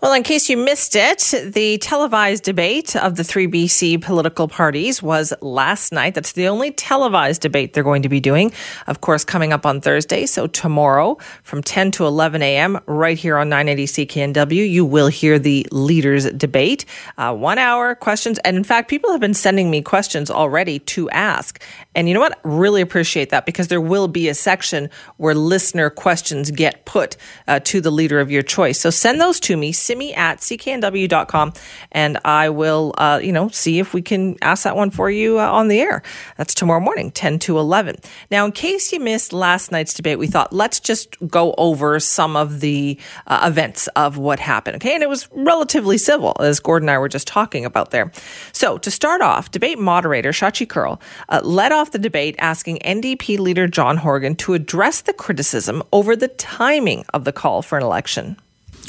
Well, in case you missed it, the televised debate of the three BC political parties was last night. That's the only televised debate they're going to be doing. Of course, coming up on Thursday. So tomorrow from 10 to 11 a.m. right here on 980 CKNW, you will hear the leaders debate. Uh, one hour questions. And in fact, people have been sending me questions already to ask. And you know what? Really appreciate that because there will be a section where listener questions get put uh, to the leader of your choice. So send those to me simi at cknw.com and I will, uh, you know, see if we can ask that one for you uh, on the air. That's tomorrow morning, 10 to 11. Now, in case you missed last night's debate, we thought let's just go over some of the uh, events of what happened. Okay. And it was relatively civil, as Gordon and I were just talking about there. So to start off, debate moderator Shachi Kurl uh, led off the debate asking NDP leader John Horgan to address the criticism over the timing of the call for an election.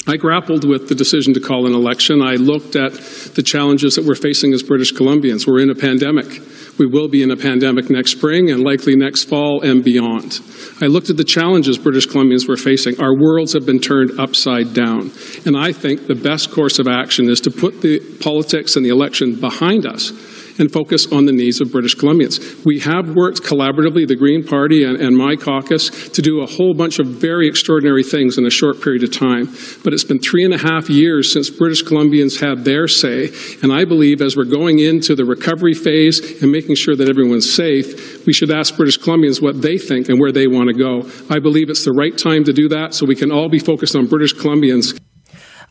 I grappled with the decision to call an election. I looked at the challenges that we're facing as British Columbians. We're in a pandemic. We will be in a pandemic next spring and likely next fall and beyond. I looked at the challenges British Columbians were facing. Our worlds have been turned upside down. And I think the best course of action is to put the politics and the election behind us and focus on the needs of British Columbians. We have worked collaboratively, the Green Party and, and my caucus, to do a whole bunch of very extraordinary things in a short period of time. But it's been three and a half years since British Columbians had their say. And I believe as we're going into the recovery phase and making sure that everyone's safe, we should ask British Columbians what they think and where they want to go. I believe it's the right time to do that so we can all be focused on British Columbians.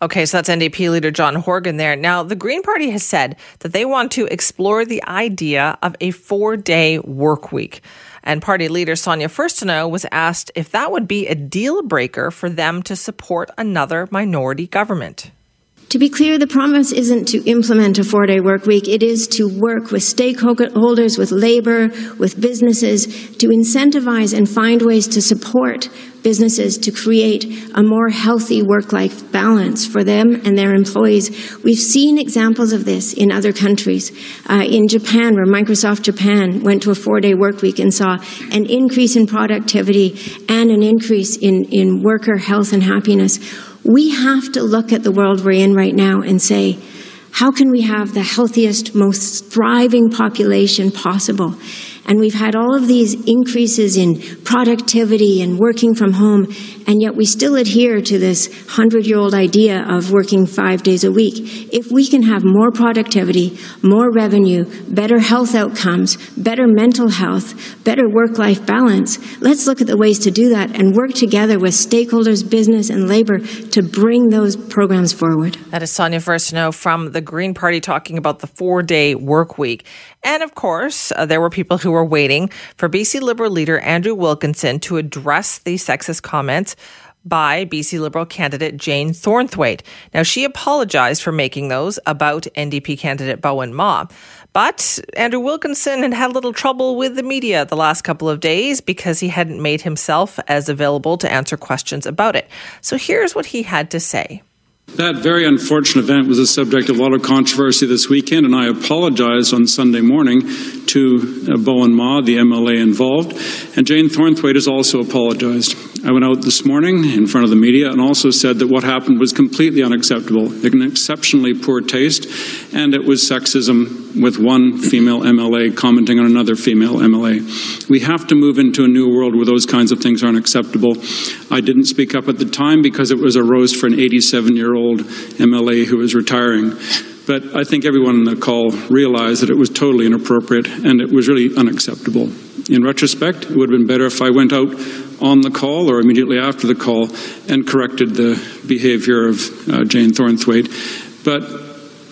Okay, so that's NDP leader John Horgan there. Now, the Green Party has said that they want to explore the idea of a four day work week. And party leader Sonia Furstenau was asked if that would be a deal breaker for them to support another minority government. To be clear, the promise isn't to implement a four day work week. It is to work with stakeholders, with labor, with businesses to incentivize and find ways to support businesses to create a more healthy work life balance for them and their employees. We've seen examples of this in other countries. Uh, in Japan, where Microsoft Japan went to a four day work week and saw an increase in productivity and an increase in, in worker health and happiness we have to look at the world we're in right now and say, how can we have the healthiest, most thriving population possible? And we've had all of these increases in productivity and working from home, and yet we still adhere to this hundred year old idea of working five days a week. If we can have more productivity, more revenue, better health outcomes, better mental health, better work life balance, let's look at the ways to do that and work together with stakeholders, business, and labor to bring those programs forward. That is Sonia Furstenau from the Green Party talking about the four day work week. And of course, uh, there were people who were waiting for BC Liberal leader Andrew Wilkinson to address the sexist comments by BC Liberal candidate Jane Thornthwaite. Now, she apologized for making those about NDP candidate Bowinn Ma. But Andrew Wilkinson had had a little trouble with the media the last couple of days because he hadn't made himself as available to answer questions about it. So here's what he had to say. That very unfortunate event was the subject of a lot of controversy this weekend, and I apologized on Sunday morning to uh, Bowinn Ma, the MLA involved, and Jane Thornthwaite has also apologized. I went out this morning in front of the media and also said that what happened was completely unacceptable, an exceptionally poor taste, and it was sexism with one female MLA commenting on another female MLA. We have to move into a new world where those kinds of things aren't acceptable. I didn't speak up at the time because it was a roast for an 87 year old MLA who was retiring. But I think everyone in the call realized that it was totally inappropriate and it was really unacceptable. In retrospect, it would have been better if I went out on the call or immediately after the call and corrected the behavior of uh, Jane Thornthwaite. But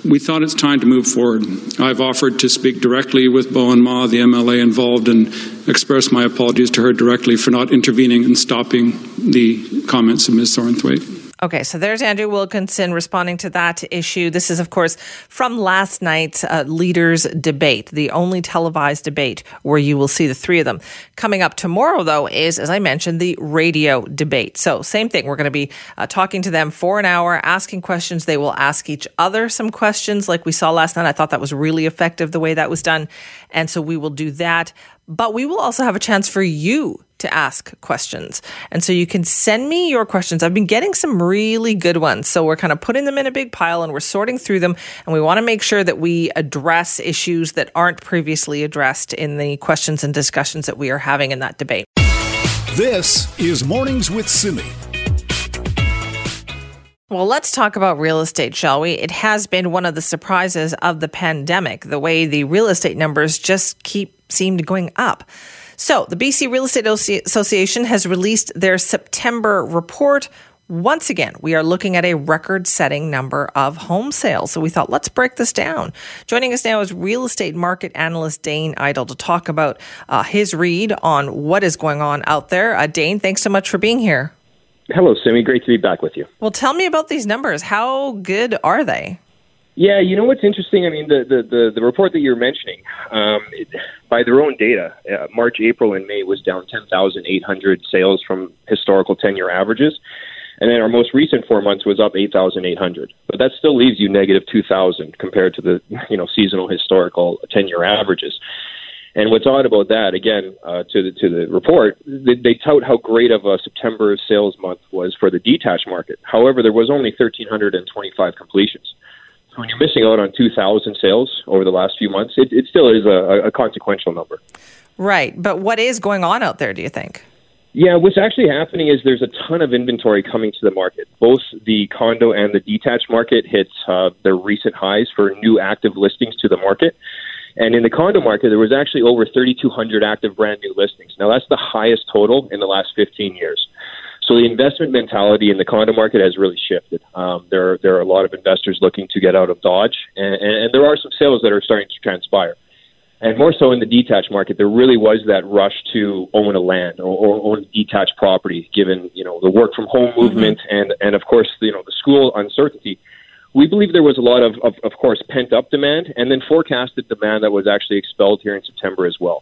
we thought it's time to move forward. I've offered to speak directly with Bowinn Ma, the MLA involved, and express my apologies to her directly for not intervening and stopping the comments of Ms. Thornthwaite. Okay, so there's Andrew Wilkinson responding to that issue. This is, of course, from last night's uh, leaders' debate, the only televised debate where you will see the three of them. Coming up tomorrow, though, is, as I mentioned, the radio debate. So, same thing. We're going to be uh, talking to them for an hour, asking questions. They will ask each other some questions, like we saw last night. I thought that was really effective the way that was done. And so we will do that. But we will also have a chance for you to ask questions. And so you can send me your questions. I've been getting some really good ones. So we're kind of putting them in a big pile and we're sorting through them. And we want to make sure that we address issues that aren't previously addressed in the questions and discussions that we are having in that debate. This is Mornings with Simi. Well, let's talk about real estate, shall we? It has been one of the surprises of the pandemic, the way the real estate numbers just keep seemed going up. So, the BC Real Estate Association has released their September report. Once again, we are looking at a record setting number of home sales. So we thought, let's break this down. Joining us now is real estate market analyst Dane Eitel to talk about uh, his read on what is going on out there. Uh, Dane, thanks so much for being here. Hello, Simi. Great to be back with you. Well, tell me about these numbers. How good are they? Yeah, you know what's interesting? I mean, the the the, the report that you're mentioning, um, it, by their own data, uh, March, April, and May was down 10,800 sales from historical 10-year averages, and then our most recent four months was up 8,800. But that still leaves you negative 2,000 compared to the you know seasonal historical 10-year averages. And what's odd about that, again, uh, to the to the report, they, they tout how great of a September sales month was for the detached market. However, there was only 1,325 completions when you're missing out on 2,000 sales over the last few months, it, it still is a, a consequential number. Right. But what is going on out there, do you think? Yeah, what's actually happening is there's a ton of inventory coming to the market. Both the condo and the detached market hit uh, their recent highs for new active listings to the market. And in the condo market, there was actually over 3,200 active brand new listings. Now, that's the highest total in the last 15 years. So the investment mentality in the condo market has really shifted. Um, there, are, there are a lot of investors looking to get out of Dodge, and, and there are some sales that are starting to transpire. And more so in the detached market, there really was that rush to own a land or, or own detached property, given you know the work from home movement mm-hmm. and and of course you know the school uncertainty. We believe there was a lot of, of, of course, pent up demand and then forecasted demand that was actually expelled here in September as well.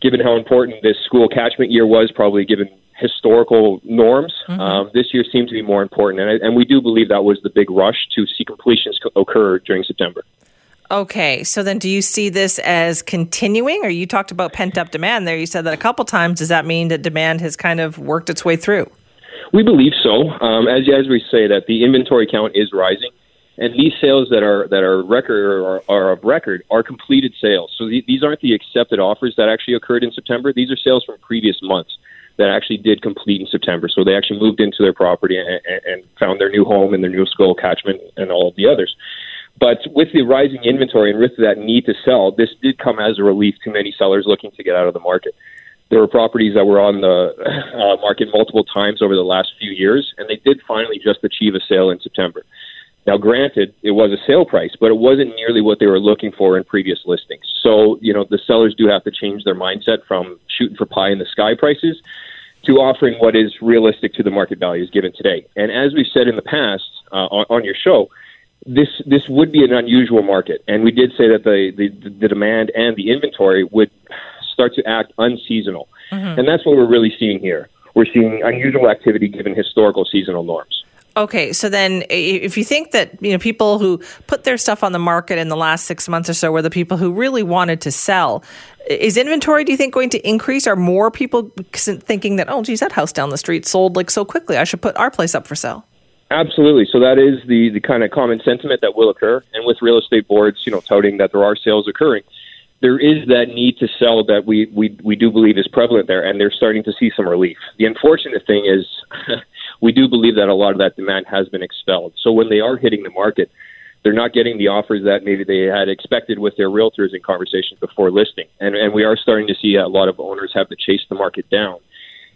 Given how important this school catchment year was, probably given historical norms. Mm-hmm. Um, this year seemed to be more important, and, and we do believe that was the big rush to see completions occur during September. Okay, so then do you see this as continuing, or you talked about pent up demand there? You said that a couple times. Does that mean that demand has kind of worked its way through? We believe so. Um, as as we say that the inventory count is rising, and these sales that are that are record are, are of record are completed sales. So the, these aren't the accepted offers that actually occurred in September. These are sales from previous months that actually did complete in September. So they actually moved into their property and, and found their new home and their new school catchment and all of the others. But with the rising inventory and with that need to sell, this did come as a relief to many sellers looking to get out of the market. There were properties that were on the uh, market multiple times over the last few years, and they did finally just achieve a sale in September. Now, granted, it was a sale price, but it wasn't nearly what they were looking for in previous listings. So, you know, the sellers do have to change their mindset from shooting for pie in the sky prices to offering what is realistic to the market values given today. And as we've said in the past uh, on, on, your show, this this would be an unusual market, and we did say that the the, the demand and the inventory would start to act unseasonal, mm-hmm. and that's what we're really seeing here. We're seeing unusual activity given historical seasonal norms. Okay, so then if you think that you know people who put their stuff on the market in the last six months or so were the people who really wanted to sell, is inventory do you think going to increase? Are more people thinking that oh geez that house down the street sold like so quickly I should put our place up for sale? Absolutely. So that is the the kind of common sentiment that will occur, and with real estate boards, you know, touting that there are sales occurring, there is that need to sell that we we we do believe is prevalent there, and they're starting to see some relief. The unfortunate thing is. we do believe that a lot of that demand has been expelled. So when they are hitting the market, they're not getting the offers that maybe they had expected with their realtors in conversations before listing. And, and we are starting to see a lot of owners have to chase the market down.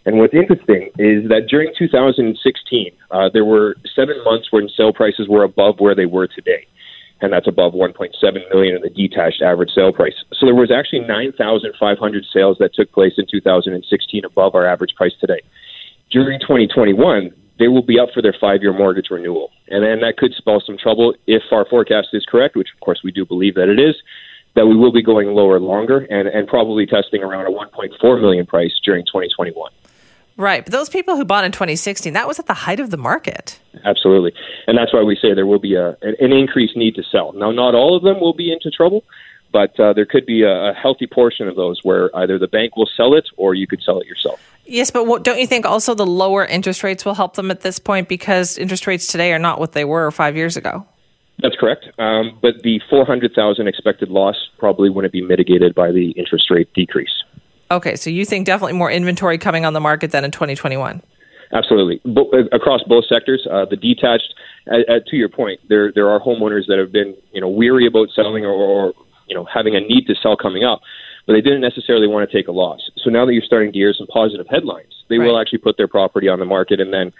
And what's interesting is that during 2016, uh, there were seven months when sale prices were above where they were today. And that's above 1.7 million in the detached average sale price. So there was actually 9,500 sales that took place in 2016 above our average price today during 2021, they will be up for their five year mortgage renewal. And then that could spell some trouble if our forecast is correct, which of course we do believe that it is, that we will be going lower longer and, and probably testing around a 1.4 million price during 2021. Right. But those people who bought in 2016, that was at the height of the market. Absolutely. And that's why we say there will be a, an increased need to sell. Now, not all of them will be into trouble, but uh, there could be a, a healthy portion of those where either the bank will sell it or you could sell it yourself. Yes, but what, don't you think also the lower interest rates will help them at this point because interest rates today are not what they were five years ago? That's correct. Um, but the 400,000 expected loss probably wouldn't be mitigated by the interest rate decrease. Okay, so you think definitely more inventory coming on the market than in 2021? Absolutely. Bo- uh, across both sectors, uh, the detached, uh, uh, to your point, there there are homeowners that have been you know weary about selling or, or you know having a need to sell coming up, but they didn't necessarily want to take a loss. So now that you're starting to hear some positive headlines, they right. will actually put their property on the market and then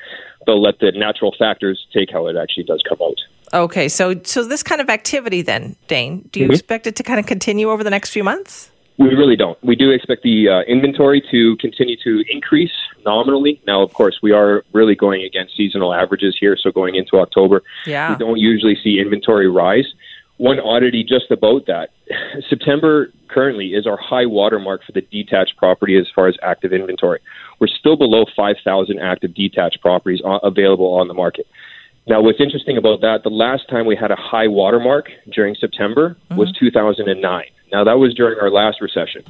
they'll let the natural factors take how it actually does come out. Okay, so so this kind of activity then, Dane, do you mm-hmm. expect it to kind of continue over the next few months? We really don't. We do expect the uh, inventory to continue to increase nominally. Now, of course, we are really going against seasonal averages here. So going into October, yeah. we don't usually see inventory rise. One oddity just about that September currently is our high watermark for the detached property as far as active inventory. We're still below 5,000 active detached properties available on the market. Now, what's interesting about that, the last time we had a high watermark during September mm-hmm. was 2009. Now, that was during our last recession.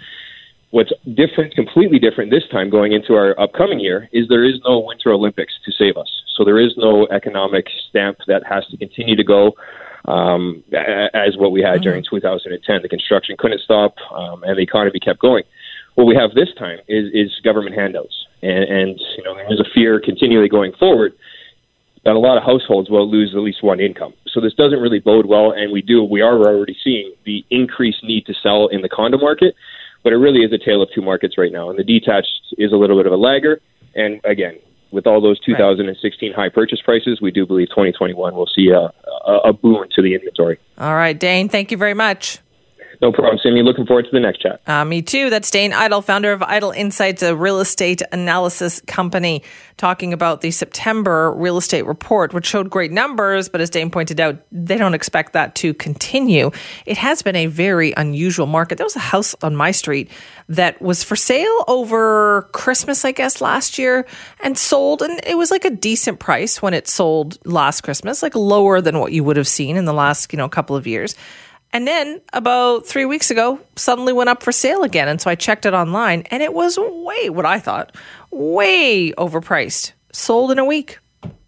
What's different, completely different this time going into our upcoming year, is there is no Winter Olympics to save us. So there is no economic stamp that has to continue to go um, as what we had mm-hmm. during 2010. The construction couldn't stop, um, and the economy kept going. What we have this time is, is government handouts, and, and you know there is a fear continually going forward that a lot of households will lose at least one income. So this doesn't really bode well, and we do we are already seeing the increased need to sell in the condo market, but it really is a tale of two markets right now, and the detached is a little bit of a lagger, and again, with all those 2016 high purchase prices, we do believe 2021 will see a, a, a boom to the inventory. All right, Dane, thank you very much. No problem, Sammy. Looking forward to the next chat. Uh, me too. That's Dane Eitel, founder of Eitel Insights, a real estate analysis company, talking about the September real estate report, which showed great numbers, but as Dane pointed out, they don't expect that to continue. It has been a very unusual market. There was a house on my street that was for sale over Christmas, I guess, last year and sold. And it was like a decent price when it sold last Christmas, like lower than what you would have seen in the last, you know, couple of years. And then about three weeks ago, suddenly went up for sale again. And so I checked it online and it was way, what I thought, way overpriced. Sold in a week.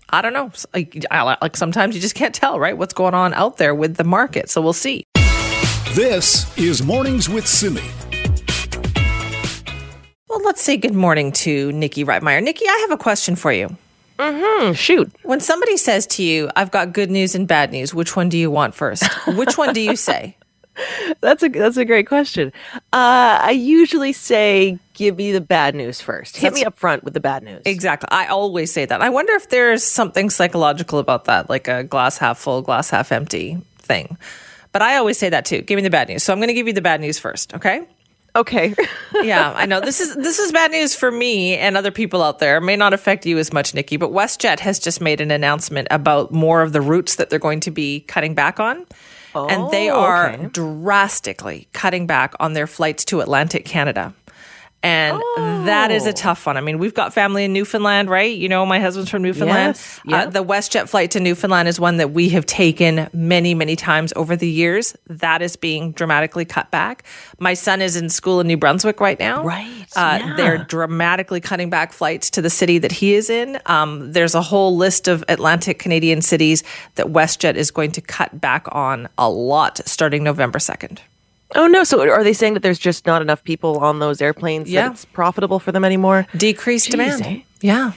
I don't know. Like, like sometimes you just can't tell, right? What's going on out there with the market. So we'll see. This is Mornings with Simi. Well, let's say good morning to Nikki Reitmeyer. Nikki, I have a question for you. Mm-hmm. Shoot. When somebody says to you, I've got good news and bad news, which one do you want first? which one do you say? That's a that's a great question. Uh, I usually say, "Give me the bad news first. Hit me up front with the bad news." Exactly. I always say that. I wonder if there's something psychological about that, like a glass half full, glass half empty thing. But I always say that too. Give me the bad news. So I'm going to give you the bad news first. Okay. Okay. yeah, I know. This is this is bad news for me and other people out there. It may not affect you as much, Nikki, but WestJet has just made an announcement about more of the routes that they're going to be cutting back on. Oh, and they oh, are okay. drastically cutting back on their flights to Atlantic Canada. And oh. that is a oh. tough one. I mean, we've got family in Newfoundland, right? You know, my husband's from Newfoundland. Yes, yep. uh, the WestJet flight to Newfoundland is one that we have taken many, many times over the years. That is being dramatically cut back. My son is in school in New Brunswick right now. Right. Uh, yeah. They're dramatically cutting back flights to the city that he is in. Um, there's a whole list of Atlantic Canadian cities that WestJet is going to cut back on a lot starting November 2nd. Oh no! So are they saying that there's just not enough people on those airplanes yeah. that it's profitable for them anymore? Decreased Jeez, demand. Eh? Yeah.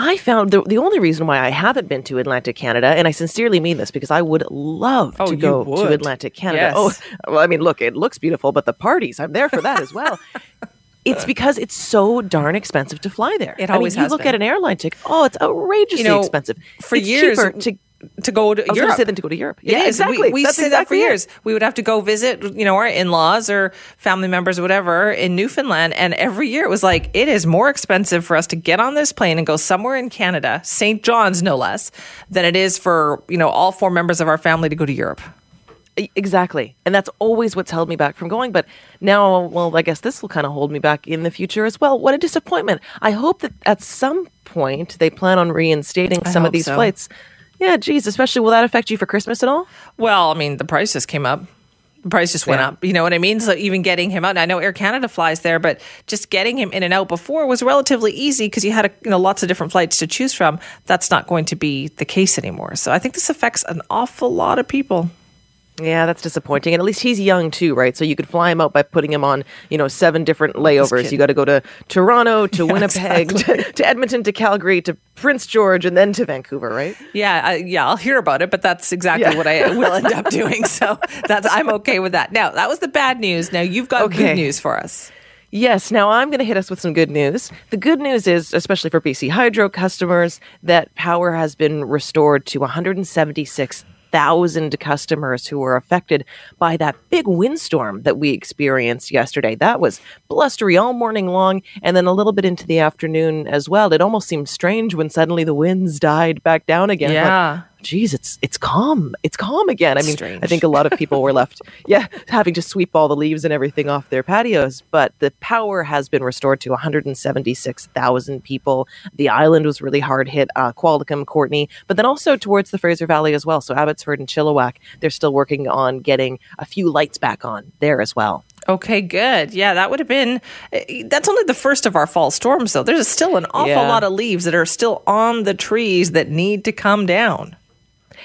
I found the, the only reason why I haven't been to Atlantic Canada, and I sincerely mean this because I would love oh, to go to Atlantic Canada. Yes. Oh, well, I mean, look, it looks beautiful, but the parties, I'm there for that as well. it's because it's so darn expensive to fly there. It always I mean, you look been. at an airline ticket. Oh, it's outrageously you know, expensive. For it's years, cheaper to to go to Europe. to say then to go to Europe. It Yeah, exactly. We, we say that for exactly it. years. We would have to go visit, you know, our in-laws or family members or whatever in Newfoundland, and every year it was like it is more expensive for us to get on this plane and go somewhere in Canada, St. John's no less, than it is for you know all four members of our family to go to Europe. Exactly. And that's always what's held me back from going. But now, well, I guess this will kind of hold me back in the future as well. What a disappointment. I hope that at some point they plan on reinstating I some of these so. flights. Yeah, geez, especially will that affect you for Christmas at all? Well, I mean, the price just came up. The price just went Yeah. up. You know what I mean? So even getting him out, and I know Air Canada flies there, but just getting him in and out before was relatively easy because you had a, you know lots of different flights to choose from. That's not going to be the case anymore. So I think this affects an awful lot of people. Yeah, that's disappointing. And at least he's young too, right? So you could fly him out by putting him on, you know, seven different layovers. You got to go to Toronto, to Yeah, Winnipeg, exactly. to, to Edmonton, to Calgary, to Prince George, and then to Vancouver, right? Yeah, I, yeah, I'll hear about it, but that's exactly Yeah. what I will end up doing. So that's I'm okay with that. Now that was the bad news. Now you've got Okay. good news for us. Yes, now I'm going to hit us with some good news. The good news is, especially for BC Hydro customers, that power has been restored to 176,000 customers who were affected by that big windstorm that we experienced yesterday. That was blustery all morning long and then a little bit into the afternoon as well. It almost seemed strange when suddenly the winds died back down again. Yeah. Geez, it's it's calm. It's calm again. I mean, Strange. I think a lot of people were left, yeah, having to sweep all the leaves and everything off their patios. But the power has been restored to 176,000 people. The island was really hard hit, uh, Qualicum, Courtenay, but then also towards the Fraser Valley as well. So Abbotsford and Chilliwack, they're still working on getting a few lights back on there as well. Okay, good. Yeah, that would have been. eh, That's only the first of our fall storms, though. There's still an awful Yeah. lot of leaves that are still on the trees that need to come down.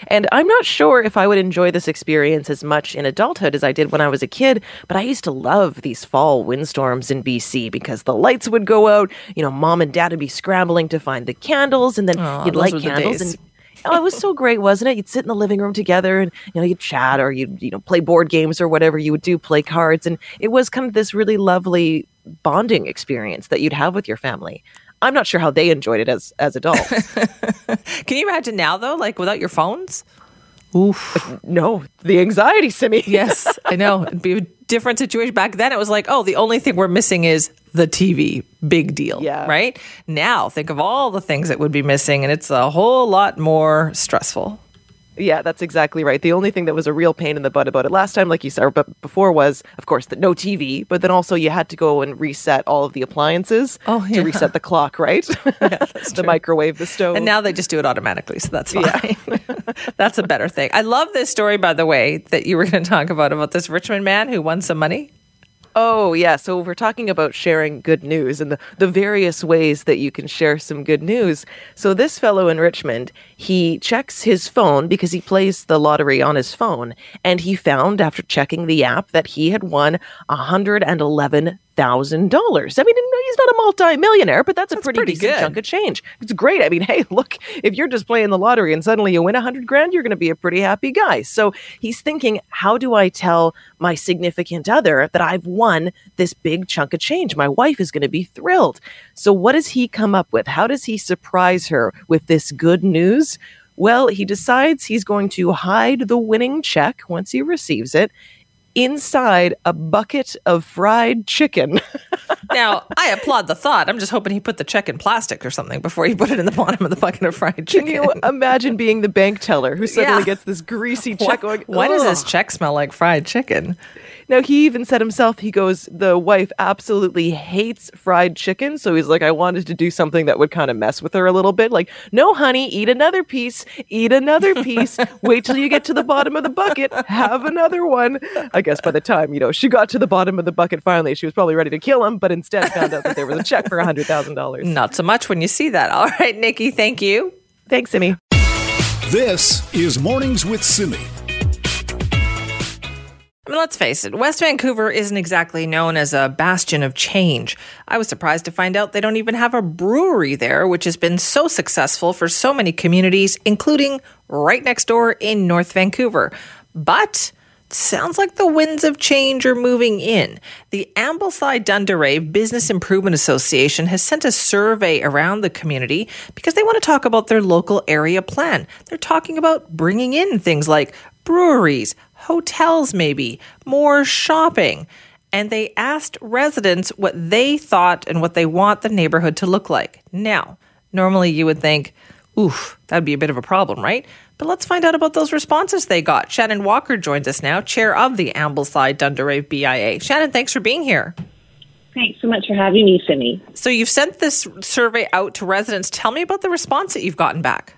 And I'm not sure if I would enjoy this experience as much in adulthood as I did when I was a kid, but I used to love these fall windstorms in BC because the lights would go out, you know, mom and dad would be scrambling to find the candles and then Aw, you'd light candles and Oh, it was so great, wasn't it? You'd sit in the living room together and you know, you'd chat or you'd, you know, play board games or whatever you would do, play cards, and it was kind of this really lovely bonding experience that you'd have with your family. I'm not sure how they enjoyed it as as adults. Can you imagine now, though, like without your phones? Oof. No, the anxiety, Simi. Yes, I know. It'd be a different situation. Back then, it was like, oh, the only thing we're missing is the TV. Big deal. Yeah. Right? Now, think of all the things that would be missing, and it's a whole lot more stressful. Yeah, that's exactly right. The only thing that was a real pain in the butt about it last time, like you said, but before was, of course, that no TV. But then also you had to go and reset all of the appliances Oh, yeah. to reset the clock, right? Yeah, the microwave, the stove. And now they just do it automatically, so that's fine. that's a better thing. I love this story, by the way, that you were going to talk about about this Richmond man who won some money. Oh, yeah. So we're talking about sharing good news and the, the various ways that you can share some good news. So this fellow in Richmond, he checks his phone because he plays the lottery on his phone. And he found after checking the app that he had won $111,000. I mean, he's not a multi-millionaire, but that's, a pretty, pretty decent good. chunk of change. It's great. I mean, hey, look, if you're just playing the lottery and suddenly you win a hundred grand, you're going to be a pretty happy guy. So he's thinking, how do I tell my significant other that I've won this big chunk of change? My wife is going to be thrilled. So what does he come up with? How does he surprise her with this good news? Well, he decides he's going to hide the winning check once he receives it inside a bucket of fried chicken. Now, I applaud the thought. I'm just hoping he put the check in plastic or something before he put it in the bottom of the bucket of fried chicken. Can you imagine being the bank teller who suddenly Yeah. gets this greasy check going? why does this check smell like fried chicken? Now he even said himself, he goes, the wife absolutely hates fried chicken. So he's like, I wanted to do something that would kind of mess with her a little bit. Like, no, honey, eat another piece, eat another piece, wait till you get to the bottom of the bucket, have another one. I guess by the time, you know, she got to the bottom of the bucket finally, she was probably ready to kill him, but instead found out that there was a check for a hundred thousand dollars. Not so much when you see that. All right, Nikki, thank you. Thanks, Simi. This is Mornings with Simi. I mean, let's face it, West Vancouver isn't exactly known as a bastion of change. I was surprised to find out they don't even have a brewery there, which has been so successful for so many communities, including right next door in North Vancouver. But sounds like the winds of change are moving in. The Ambleside Dunderave Business Improvement Association has sent a survey around the community because they want to talk about their local area plan. They're talking about bringing in things like breweries, hotels, maybe, more shopping. And they asked residents what they thought and what they want the neighborhood to look like. Now, normally you would think, oof, that'd be a bit of a problem, right? But let's find out about those responses they got. Shannon Walker joins us now, chair of the Ambleside Dunderave BIA. Shannon, thanks for being here. Thanks so much for having me, Simi. So you've sent this survey out to residents. Tell me about the response that you've gotten back.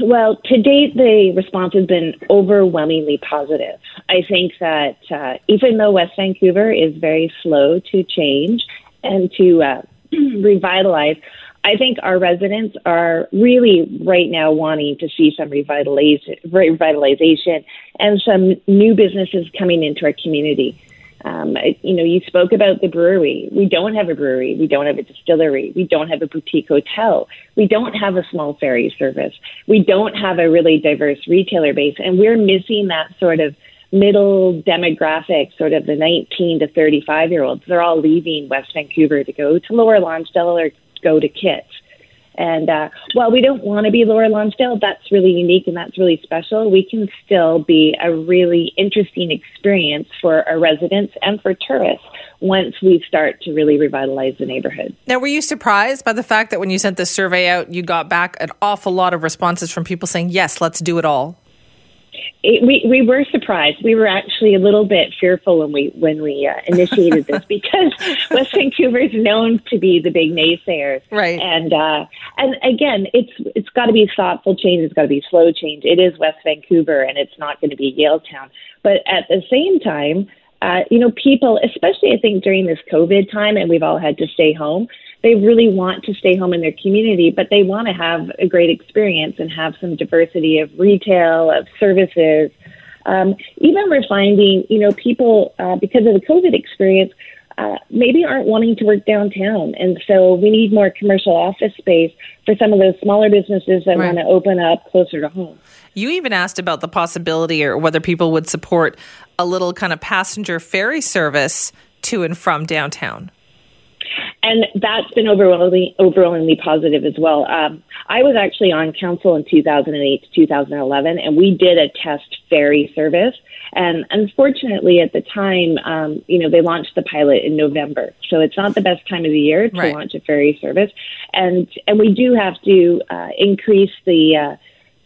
Well, to date, the response has been overwhelmingly positive. I think that uh, even though West Vancouver is very slow to change and to uh, revitalize, I think our residents are really right now wanting to see some revitalization, revitalization and some new businesses coming into our community. Um, you know, you spoke about the brewery. We don't have a brewery. We don't have a distillery. We don't have a boutique hotel. We don't have a small ferry service. We don't have a really diverse retailer base. And we're missing that sort of middle demographic, sort of the 19 to 35 year olds. They're all leaving West Vancouver to go to Lower Lonsdale or go to Kits. And uh, while we don't want to be Lower Lonsdale, that's really unique and that's really special. We can still be a really interesting experience for our residents and for tourists once we start to really revitalize the neighborhood. Now, were you surprised by the fact that when you sent this survey out, you got back an awful lot of responses from people saying, yes, let's do it all? It, we we were surprised. We were actually a little bit fearful when we when we uh, initiated this because West Vancouver is known to be the big naysayers, right? And uh, and again, it's it's got to be thoughtful change. It's got to be slow change. It is West Vancouver, and it's not going to be Yaletown. But at the same time, uh, you know, people, especially I think during this COVID time, and we've all had to stay home they really want to stay home in their community, but they want to have a great experience and have some diversity of retail, of services. Um, even we're finding, you know, people, uh, because of the COVID experience, uh, maybe aren't wanting to work downtown. And so we need more commercial office space for some of those smaller businesses that right. want to open up closer to home. You even asked about the possibility or whether people would support a little kind of passenger ferry service to and from downtown and that's been overwhelmingly overwhelmingly positive as well. Um, I was actually on council in 2008 to 2011, and we did a test ferry service. And unfortunately, at the time, um, you know, they launched the pilot in November, so it's not the best time of the year to right. launch a ferry service. And and we do have to uh, increase the uh,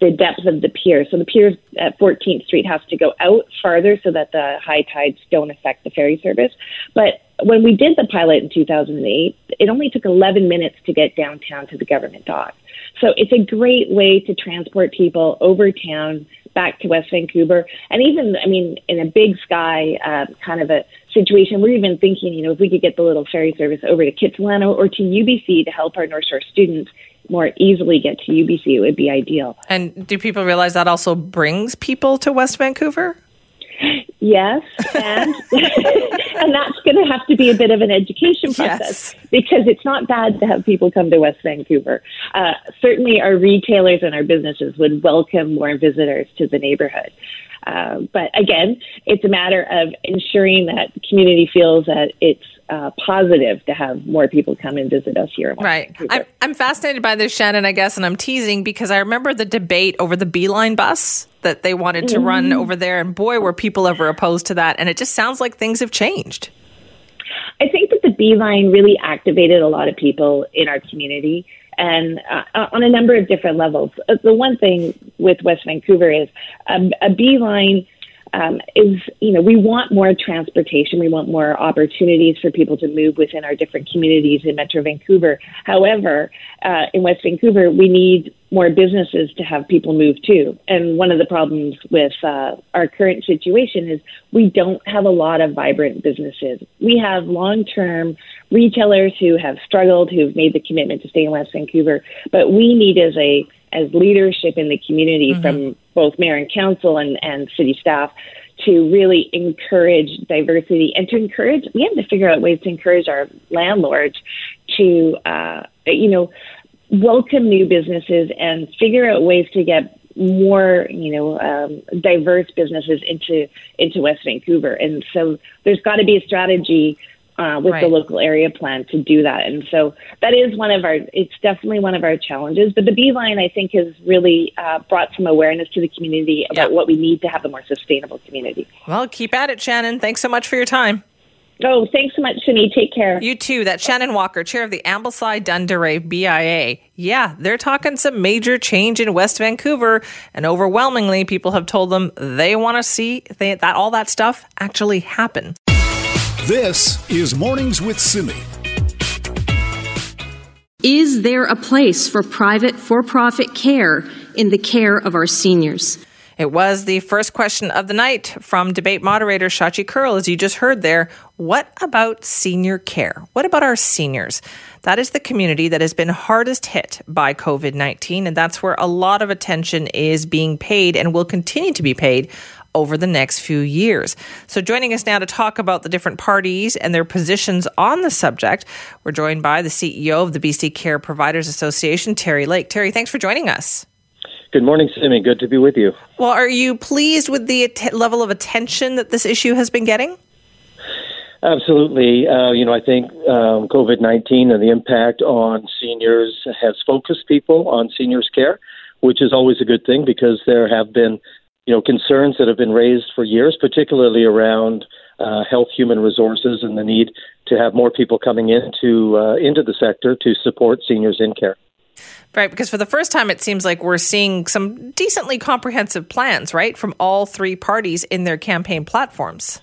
the depth of the pier. So the pier at 14th Street has to go out farther so that the high tides don't affect the ferry service. But when we did the pilot in 2008, it only took 11 minutes to get downtown to the government dock. So it's a great way to transport people over town back to West Vancouver. And even, I mean, in a big sky uh, kind of a situation, we're even thinking, you know, if we could get the little ferry service over to Kitsilano or to UBC to help our North Shore students more easily get to UBC, it would be ideal. And do people realize that also brings people to West Vancouver? Yes, and and that's going to have to be a bit of an education process yes. because it's not bad to have people come to West Vancouver. Uh, certainly, our retailers and our businesses would welcome more visitors to the neighborhood. Uh, but again, it's a matter of ensuring that the community feels that it's uh, positive to have more people come and visit us here. right. I'm, I'm fascinated by this, Shannon, I guess, and I'm teasing because I remember the debate over the B-Line bus that they wanted to mm-hmm. run over there. And boy, were people ever opposed to that. And it just sounds like things have changed. I think that the B-Line really activated a lot of people in our community and uh, on a number of different levels. Uh, the one thing with West Vancouver is um, a B-Line um, is, you know, we want more transportation. We want more opportunities for people to move within our different communities in Metro Vancouver. However, uh, in West Vancouver, we need more businesses to have people move to. And one of the problems with uh, our current situation is we don't have a lot of vibrant businesses. We have long term retailers who have struggled, who've made the commitment to stay in West Vancouver, but we need as a as leadership in the community mm-hmm. from both mayor and council and, and city staff to really encourage diversity and to encourage we have to figure out ways to encourage our landlords to uh, you know welcome new businesses and figure out ways to get more, you know, um, diverse businesses into into West Vancouver, and so there's got to be a strategy uh, with right. the local area plan to do that. And so that is one of our, it's definitely one of our challenges. But the B-Line, I think, has really uh, brought some awareness to the community about what we need to have a more sustainable community. Well, keep at it, Shannon. Thanks so much for your time. Oh, thanks so much, Shani. Take care. You too. That's Shannon Walker, chair of the Ambleside Dunderave BIA. Yeah, they're talking some major change in West Vancouver, and overwhelmingly, people have told them they want to see that all that stuff actually happen. This is Mornings with Simi. Is there a place for private for profit care in the care of our seniors? It was the first question of the night from debate moderator Shachi Kurl, as you just heard there. What about senior care? What about our seniors? That is the community that has been hardest hit by COVID 19, and that's where a lot of attention is being paid and will continue to be paid over the next few years. So, joining us now to talk about the different parties and their positions on the subject, we're joined by the CEO of the BC Care Providers Association, Terry Lake. Terry, thanks for joining us. Good morning, Simi. Good to be with you. Well, are you pleased with the at- level of attention that this issue has been getting? Absolutely. Uh, you know, I think um, COVID 19 and the impact on seniors has focused people on seniors' care, which is always a good thing because there have been you know, concerns that have been raised for years, particularly around uh, health, human resources, and the need to have more people coming into uh, into the sector to support seniors in care. Right, because for the first time, it seems like we're seeing some decently comprehensive plans, right, from all three parties in their campaign platforms.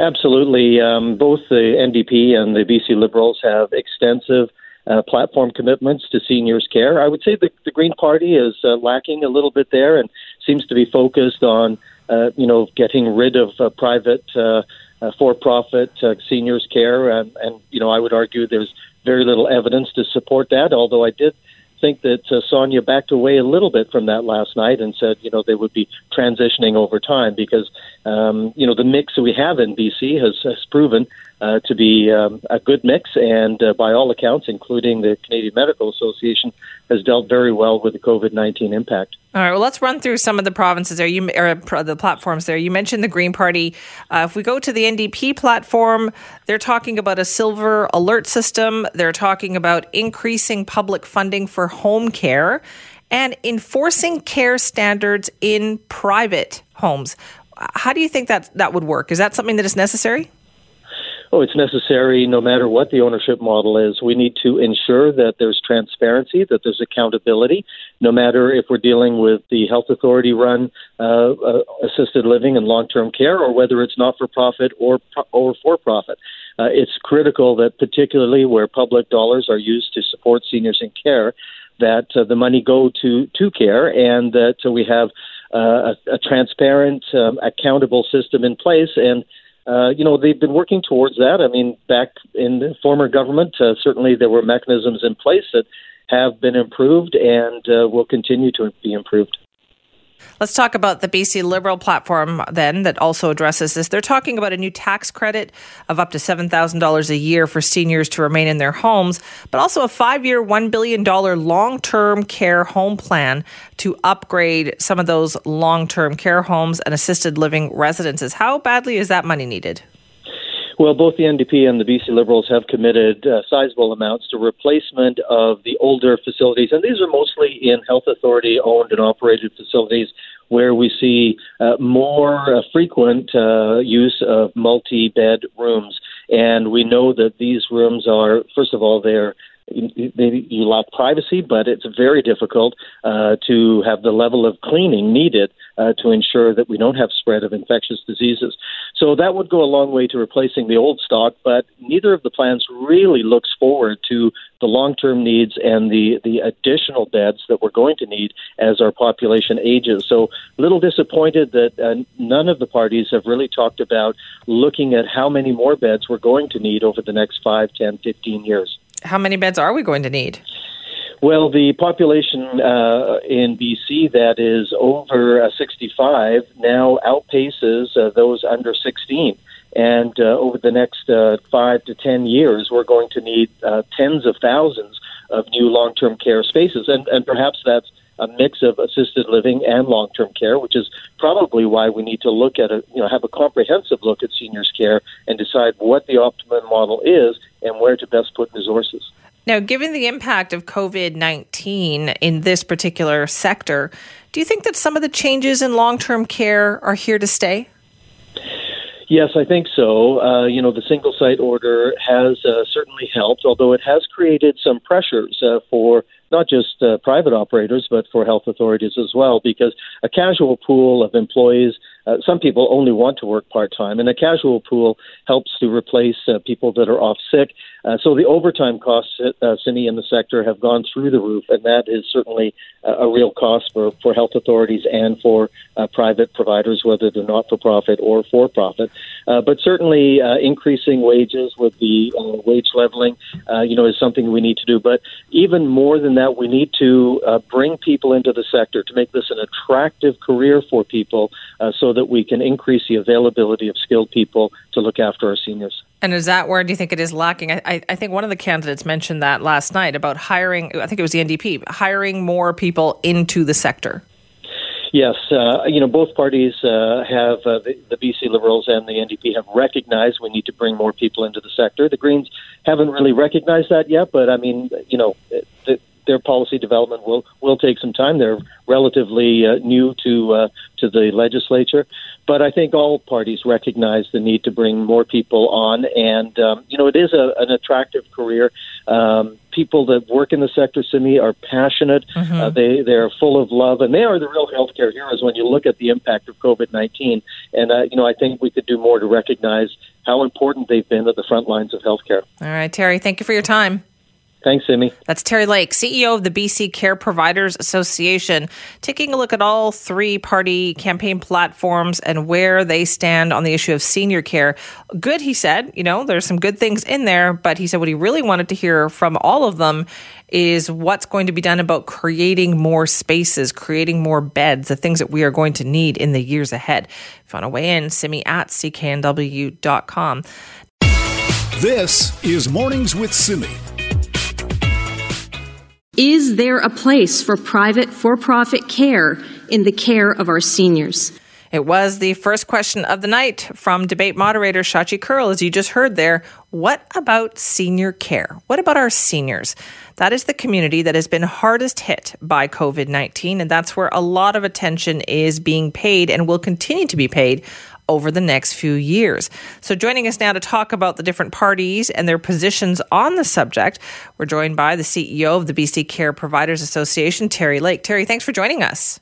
Absolutely. Um, both the NDP and the BC Liberals have extensive uh, platform commitments to seniors' care. I would say the, the Green Party is uh, lacking a little bit there and seems to be focused on, uh, you know, getting rid of uh, private uh, uh, for-profit seniors' care. And, and, you know, I would argue there's very little evidence to support that, although I did think that uh, Sonia backed away a little bit from that last night and said, you know, they would be transitioning over time because, um, you know, the mix that we have in BC has, has proven uh, to be um, a good mix, and uh, by all accounts, including the Canadian Medical Association, has dealt very well with the COVID nineteen impact. All right, well, let's run through some of the provinces there. You or the platforms there. You mentioned the Green Party. Uh, if we go to the NDP platform, they're talking about a silver alert system. They're talking about increasing public funding for home care and enforcing care standards in private homes. How do you think that that would work? Is that something that is necessary? Oh, it's necessary no matter what the ownership model is. We need to ensure that there's transparency, that there's accountability, no matter if we're dealing with the health authority run uh, uh, assisted living and long term care or whether it's not for profit or, or for profit. Uh, it's critical that, particularly where public dollars are used to support seniors in care, that uh, the money go to, to care and that we have uh, a, a transparent, um, accountable system in place. And uh, you know, they've been working towards that. I mean, back in the former government, uh, certainly there were mechanisms in place that have been improved and uh, will continue to be improved. Let's talk about the BC Liberal platform then that also addresses this. They're talking about a new tax credit of up to $7,000 a year for seniors to remain in their homes, but also a five year, $1 billion long term care home plan to upgrade some of those long term care homes and assisted living residences. How badly is that money needed? Well, both the NDP and the BC Liberals have committed uh, sizable amounts to replacement of the older facilities, and these are mostly in health authority owned and operated facilities where we see uh, more uh, frequent uh, use of multi bed rooms. And we know that these rooms are, first of all, they're you lack privacy, but it's very difficult uh, to have the level of cleaning needed uh, to ensure that we don't have spread of infectious diseases. So that would go a long way to replacing the old stock, but neither of the plans really looks forward to the long-term needs and the, the additional beds that we're going to need as our population ages. So a little disappointed that uh, none of the parties have really talked about looking at how many more beds we're going to need over the next 5, 10, 15 years how many beds are we going to need? Well, the population uh, in BC that is over uh, 65 now outpaces uh, those under 16. And uh, over the next uh, five to 10 years, we're going to need uh, tens of thousands of new long term care spaces. And, and perhaps that's a mix of assisted living and long-term care, which is probably why we need to look at a, you know, have a comprehensive look at seniors care and decide what the optimum model is and where to best put resources. Now, given the impact of COVID 19 in this particular sector, do you think that some of the changes in long term care are here to stay? Yes, I think so. Uh, you know, the single site order has uh, certainly helped, although it has created some pressures uh, for not just uh, private operators, but for health authorities as well, because a casual pool of employees, uh, some people only want to work part time, and a casual pool helps to replace uh, people that are off sick. Uh, so the overtime costs, uh, Simi, in the sector have gone through the roof, and that is certainly a real cost for, for health authorities and for uh, private providers, whether they're not for profit or for profit. Uh, but certainly, uh, increasing wages with the wage leveling, you know, is something we need to do. But even more than that, we need to bring people into the sector to make this an attractive career for people, so that we can increase the availability of skilled people to look after our seniors. And is that where do you think it is lacking? I, I think one of the candidates mentioned that last night about hiring, I think it was the NDP, hiring more people into the sector. Yes, uh, you know, both parties uh, have, uh, the, the BC Liberals and the NDP have recognized we need to bring more people into the sector. The Greens haven't really recognized that yet, but I mean, you know, the, their policy development will will take some time. They're relatively uh, new to uh, to the legislature, but I think all parties recognize the need to bring more people on, and um, you know it is a, an attractive career. Um, people that work in the sector, Simi, are passionate. Mm-hmm. Uh, they they're full of love, and they are the real healthcare heroes when you look at the impact of COVID nineteen. And uh, you know I think we could do more to recognize how important they've been at the front lines of healthcare. All right, Terry, thank you for your time. Thanks, Simi. That's Terry Lake, CEO of the BC Care Providers Association, taking a look at all three party campaign platforms and where they stand on the issue of senior care. Good, he said. You know, there's some good things in there, but he said what he really wanted to hear from all of them is what's going to be done about creating more spaces, creating more beds, the things that we are going to need in the years ahead. If you want to weigh in, simi at cknw.com. This is Mornings with Simi. Is there a place for private for profit care in the care of our seniors? It was the first question of the night from debate moderator Shachi Kurl, as you just heard there. What about senior care? What about our seniors? That is the community that has been hardest hit by COVID 19, and that's where a lot of attention is being paid and will continue to be paid over the next few years. So, joining us now to talk about the different parties and their positions on the subject, we're joined by the CEO of the BC Care Providers Association, Terry Lake. Terry, thanks for joining us.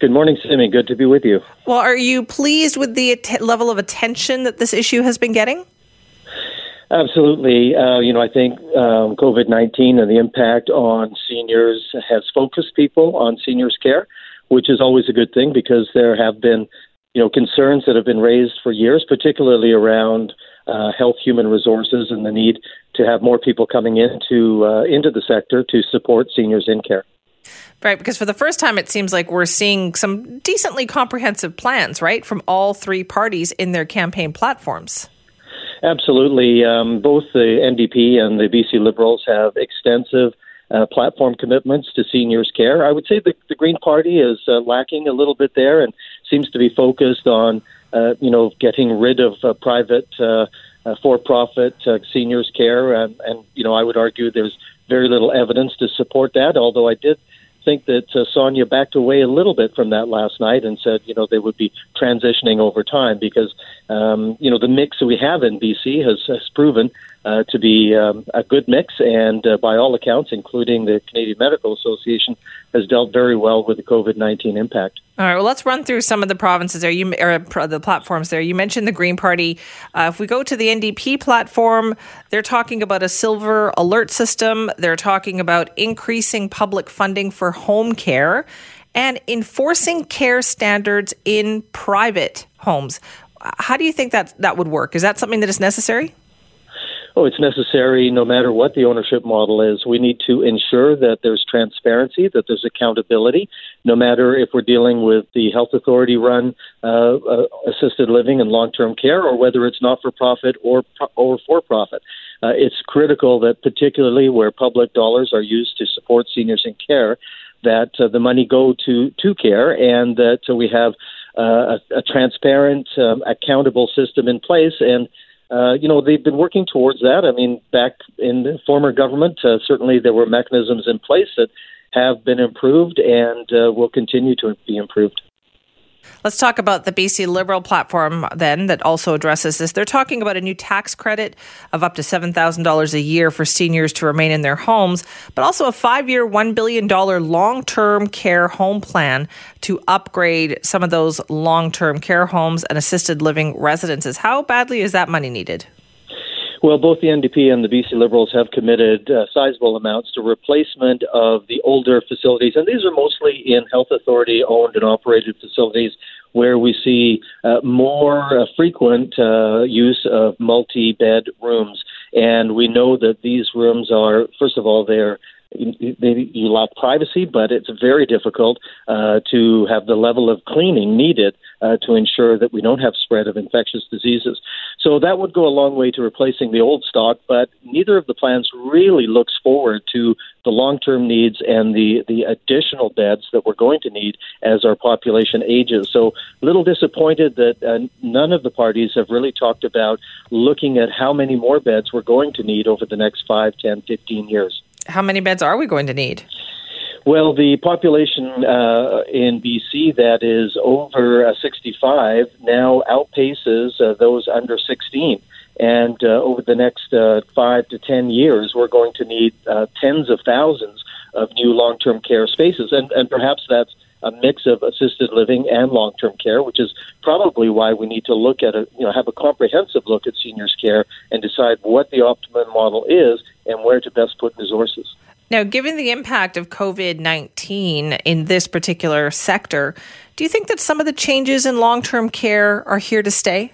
Good morning, Simi. Good to be with you. Well, are you pleased with the att- level of attention that this issue has been getting? Absolutely. Uh, you know, I think um, COVID 19 and the impact on seniors has focused people on seniors' care, which is always a good thing because there have been, you know, concerns that have been raised for years, particularly around uh, health, human resources, and the need to have more people coming into uh, into the sector to support seniors in care. Right, because for the first time, it seems like we're seeing some decently comprehensive plans, right, from all three parties in their campaign platforms. Absolutely. Um, both the NDP and the BC Liberals have extensive uh, platform commitments to seniors' care. I would say the, the Green Party is uh, lacking a little bit there and seems to be focused on, uh, you know, getting rid of uh, private uh, uh, for-profit uh, seniors' care. And, and, you know, I would argue there's very little evidence to support that, although I did think that uh, Sonia backed away a little bit from that last night and said, you know, they would be transitioning over time because, um, you know, the mix that we have in BC has, has proven uh, to be um, a good mix, and uh, by all accounts, including the Canadian Medical Association, has dealt very well with the COVID nineteen impact. All right. Well, let's run through some of the provinces there. You or the platforms there. You mentioned the Green Party. Uh, if we go to the NDP platform, they're talking about a silver alert system. They're talking about increasing public funding for home care and enforcing care standards in private homes. How do you think that that would work? Is that something that is necessary? Oh, it's necessary no matter what the ownership model is. We need to ensure that there's transparency, that there's accountability, no matter if we're dealing with the health authority run uh, uh, assisted living and long term care or whether it's not for profit or, or for profit. Uh, it's critical that, particularly where public dollars are used to support seniors in care, that uh, the money go to to care and that we have uh, a, a transparent, um, accountable system in place. And uh, you know they've been working towards that. I mean, back in the former government, uh, certainly there were mechanisms in place that have been improved and uh, will continue to be improved. Let's talk about the BC Liberal platform then that also addresses this. They're talking about a new tax credit of up to $7,000 a year for seniors to remain in their homes, but also a five year, $1 billion long term care home plan to upgrade some of those long term care homes and assisted living residences. How badly is that money needed? Well, both the NDP and the BC Liberals have committed uh, sizable amounts to replacement of the older facilities, and these are mostly in health authority owned and operated facilities where we see uh, more uh, frequent uh, use of multi bed rooms. And we know that these rooms are, first of all, they're you lack privacy, but it's very difficult uh, to have the level of cleaning needed uh, to ensure that we don't have spread of infectious diseases. So that would go a long way to replacing the old stock, but neither of the plans really looks forward to the long-term needs and the, the additional beds that we're going to need as our population ages. So a little disappointed that uh, none of the parties have really talked about looking at how many more beds we're going to need over the next 5, 10, 15 years how many beds are we going to need? Well, the population uh, in BC that is over uh, 65 now outpaces uh, those under 16. And uh, over the next uh, five to 10 years, we're going to need uh, tens of thousands of new long term care spaces. And, and perhaps that's a mix of assisted living and long term care, which is probably why we need to look at a, you know, have a comprehensive look at seniors care and decide what the optimum model is and where to best put resources. Now, given the impact of COVID 19 in this particular sector, do you think that some of the changes in long term care are here to stay?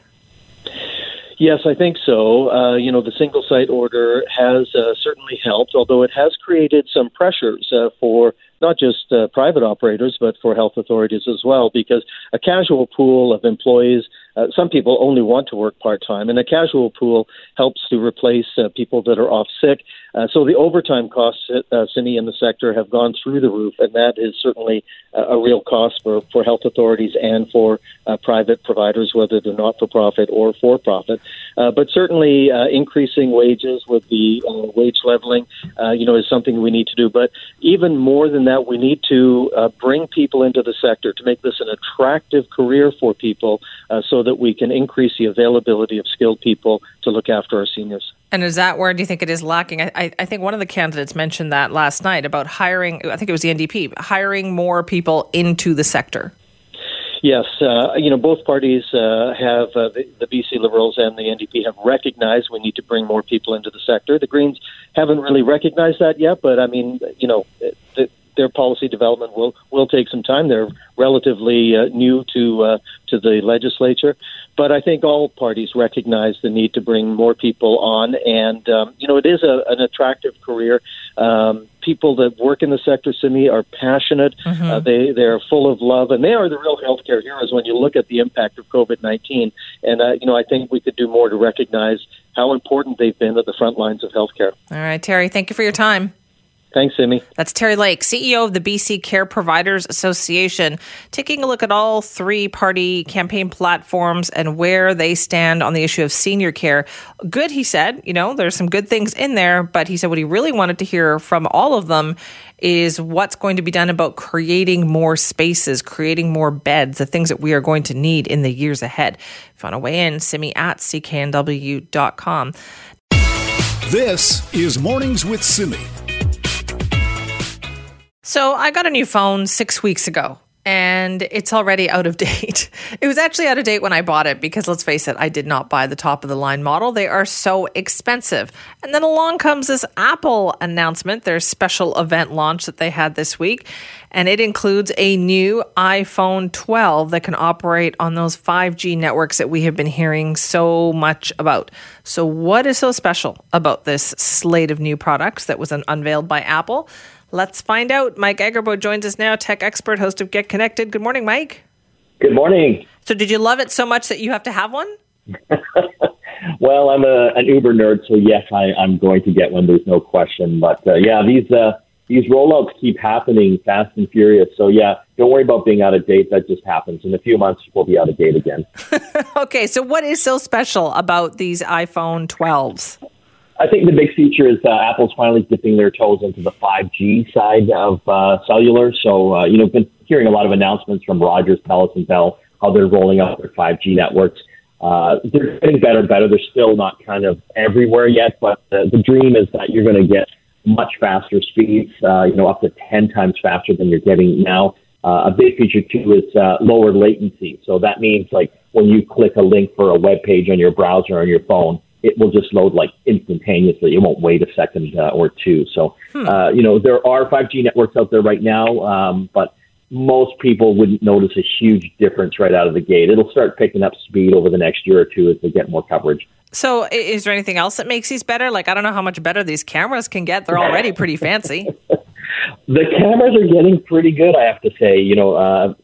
Yes, I think so. Uh, you know, the single site order has uh, certainly helped, although it has created some pressures uh, for not just uh, private operators, but for health authorities as well, because a casual pool of employees uh, some people only want to work part time, and a casual pool helps to replace uh, people that are off sick. Uh, so the overtime costs, uh, Simi, in the sector have gone through the roof, and that is certainly a real cost for, for health authorities and for uh, private providers, whether they're not for profit or for profit. Uh, but certainly, increasing wages with the wage leveling, you know, is something we need to do. But even more than that, we need to uh, bring people into the sector to make this an attractive career for people, uh, so that we can increase the availability of skilled people to look after our seniors. And is that where do you think it is lacking? I, I think one of the candidates mentioned that last night about hiring, I think it was the NDP, hiring more people into the sector. Yes, uh, you know, both parties uh, have, uh, the, the BC Liberals and the NDP have recognized we need to bring more people into the sector. The Greens haven't really recognized that yet, but I mean, you know, the, their policy development will will take some time. They're relatively uh, new to uh, to the legislature, but I think all parties recognize the need to bring more people on, and um, you know it is a, an attractive career. Um, people that work in the sector, Simi, are passionate. Mm-hmm. Uh, they they're full of love, and they are the real healthcare heroes when you look at the impact of COVID nineteen. And uh, you know I think we could do more to recognize how important they've been at the front lines of healthcare. All right, Terry, thank you for your time. Thanks, Amy. That's Terry Lake, CEO of the BC Care Providers Association, taking a look at all three party campaign platforms and where they stand on the issue of senior care. Good, he said. You know, there's some good things in there, but he said what he really wanted to hear from all of them is what's going to be done about creating more spaces, creating more beds, the things that we are going to need in the years ahead. If you want to weigh in, simi at cknw.com. This is Mornings with Simi. So I got a new phone six weeks ago and it's already out of date. It was actually out of date when I bought it because let's face it, I did not buy the top of the line model. They are so expensive. And then along comes this Apple announcement, their special event launch that they had this week. And it includes a new iPhone 12 that can operate on those 5G networks that we have been hearing so much about. So, what is so special about this slate of new products that was unveiled by Apple? Let's find out. Mike Agerbo joins us now, tech expert, host of Get Connected. Good morning, Mike. Good morning. So, did you love it so much that you have to have one? well, I'm a, an Uber nerd, so yes, I, am going to get one. There's no question. But uh, yeah, these uh, these rollouts keep happening fast and furious. So yeah, don't worry about being out of date. That just happens. In a few months, we'll be out of date again. okay, so what is so special about these iPhone 12s? I think the big feature is uh, Apple's finally dipping their toes into the 5G side of uh, cellular. So uh, you know, been hearing a lot of announcements from Rogers, Telus, and Bell how they're rolling out their 5G networks. Uh, they're getting better and better. They're still not kind of everywhere yet, but the, the dream is that you're going to get much faster speeds, uh, you know, up to 10 times faster than you're getting now. Uh, a big feature too is uh, lower latency. So that means like when you click a link for a web page on your browser on your phone, it will just load like instantaneously. It won't wait a second uh, or two. So, hmm. uh, you know, there are 5G networks out there right now, um, but most people wouldn't notice a huge difference right out of the gate. It'll start picking up speed over the next year or two as they get more coverage. So, is there anything else that makes these better? Like, I don't know how much better these cameras can get. They're already pretty fancy. the cameras are getting pretty good, I have to say. You know, uh,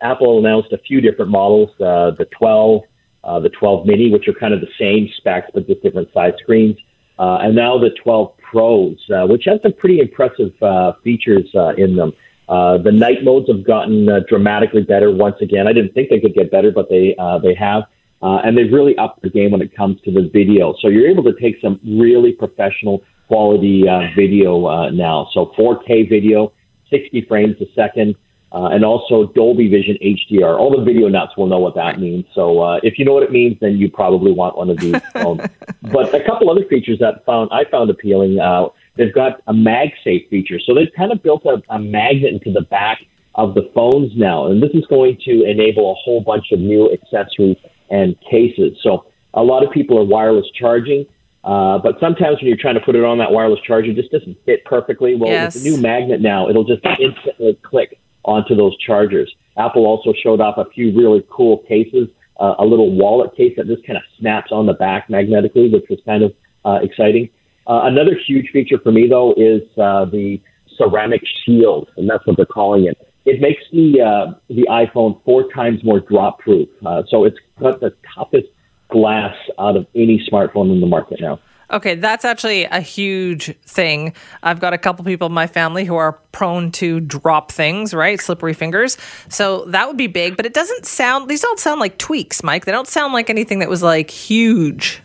Apple announced a few different models uh, the 12, uh, the 12 mini, which are kind of the same specs but just different size screens. Uh, and now the 12 Pros, uh, which have some pretty impressive uh, features uh, in them. Uh, the night modes have gotten uh, dramatically better once again. I didn't think they could get better, but they uh, they have. Uh, and they've really upped the game when it comes to the video. So you're able to take some really professional quality uh, video uh, now. So 4K video, 60 frames a second, uh, and also Dolby Vision HDR. All the video nuts will know what that means. So uh, if you know what it means, then you probably want one of these phones. but a couple other features that found I found appealing. Uh, they've got a MagSafe feature, so they've kind of built a, a magnet into the back of the phones now, and this is going to enable a whole bunch of new accessories and cases. So a lot of people are wireless charging, uh, but sometimes when you're trying to put it on that wireless charger, it just doesn't fit perfectly. Well, yes. with the new magnet now, it'll just instantly click onto those chargers. Apple also showed off a few really cool cases, uh, a little wallet case that just kind of snaps on the back magnetically, which was kind of uh, exciting. Uh, another huge feature for me, though, is uh, the ceramic shield, and that's what they're calling it it makes the uh, the iPhone four times more drop proof. Uh, so it's got the toughest glass out of any smartphone in the market now. Okay, that's actually a huge thing. I've got a couple people in my family who are prone to drop things, right? Slippery fingers. So that would be big, but it doesn't sound, these don't sound like tweaks, Mike. They don't sound like anything that was like huge.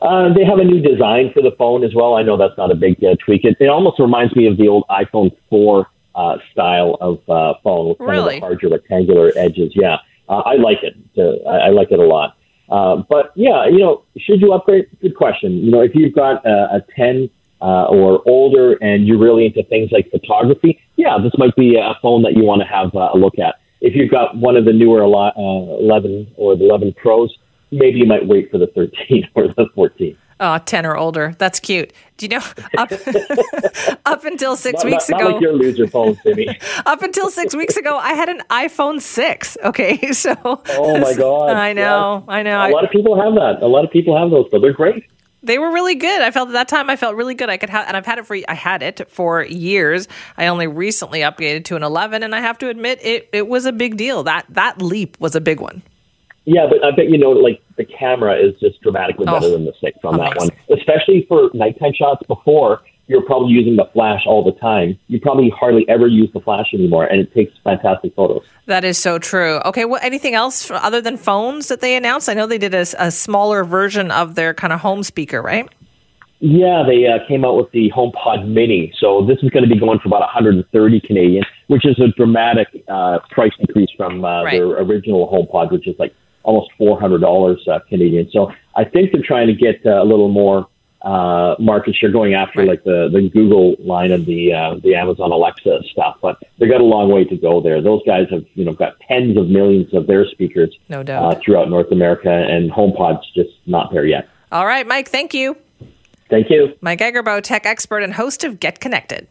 Uh, they have a new design for the phone as well. I know that's not a big uh, tweak. It, it almost reminds me of the old iPhone 4 uh, style of uh, phone with kind really? of the larger rectangular edges. Yeah, uh, I like it. Uh, I, I like it a lot. Uh, but yeah, you know, should you upgrade? Good question. You know, if you've got a, a 10 uh, or older and you're really into things like photography, yeah, this might be a phone that you want to have uh, a look at. If you've got one of the newer uh, 11 or the 11 Pros, maybe you might wait for the 13 or the 14. Oh, 10 or older. That's cute. Do you know up, up until six not, weeks not, ago? Not like your loser phone, Timmy. up until six weeks ago, I had an iPhone 6. Okay. So. Oh, my God. I know. Yeah. I know. A lot of people have that. A lot of people have those, but they're great. They were really good. I felt at that time I felt really good. I could have, and I've had it for I had it for years. I only recently upgraded to an 11, and I have to admit it it was a big deal. That that leap was a big one. Yeah, but I bet you know, like the camera is just dramatically better oh, than the six on amazing. that one, especially for nighttime shots. Before you're probably using the flash all the time. You probably hardly ever use the flash anymore, and it takes fantastic photos. That is so true. Okay, well, anything else other than phones that they announced? I know they did a, a smaller version of their kind of home speaker, right? Yeah, they uh, came out with the HomePod Mini. So this is going to be going for about 130 Canadian, which is a dramatic uh, price increase from uh, right. their original HomePod, which is like almost four hundred dollars uh, Canadian. So I think they're trying to get uh, a little more uh, market share going after like the, the Google line and the uh, the Amazon Alexa stuff. But they got a long way to go there. Those guys have you know got tens of millions of their speakers no doubt. Uh, throughout North America, and HomePod's just not there yet. All right, Mike. Thank you. Thank you. Mike Agerbo, tech expert and host of Get Connected.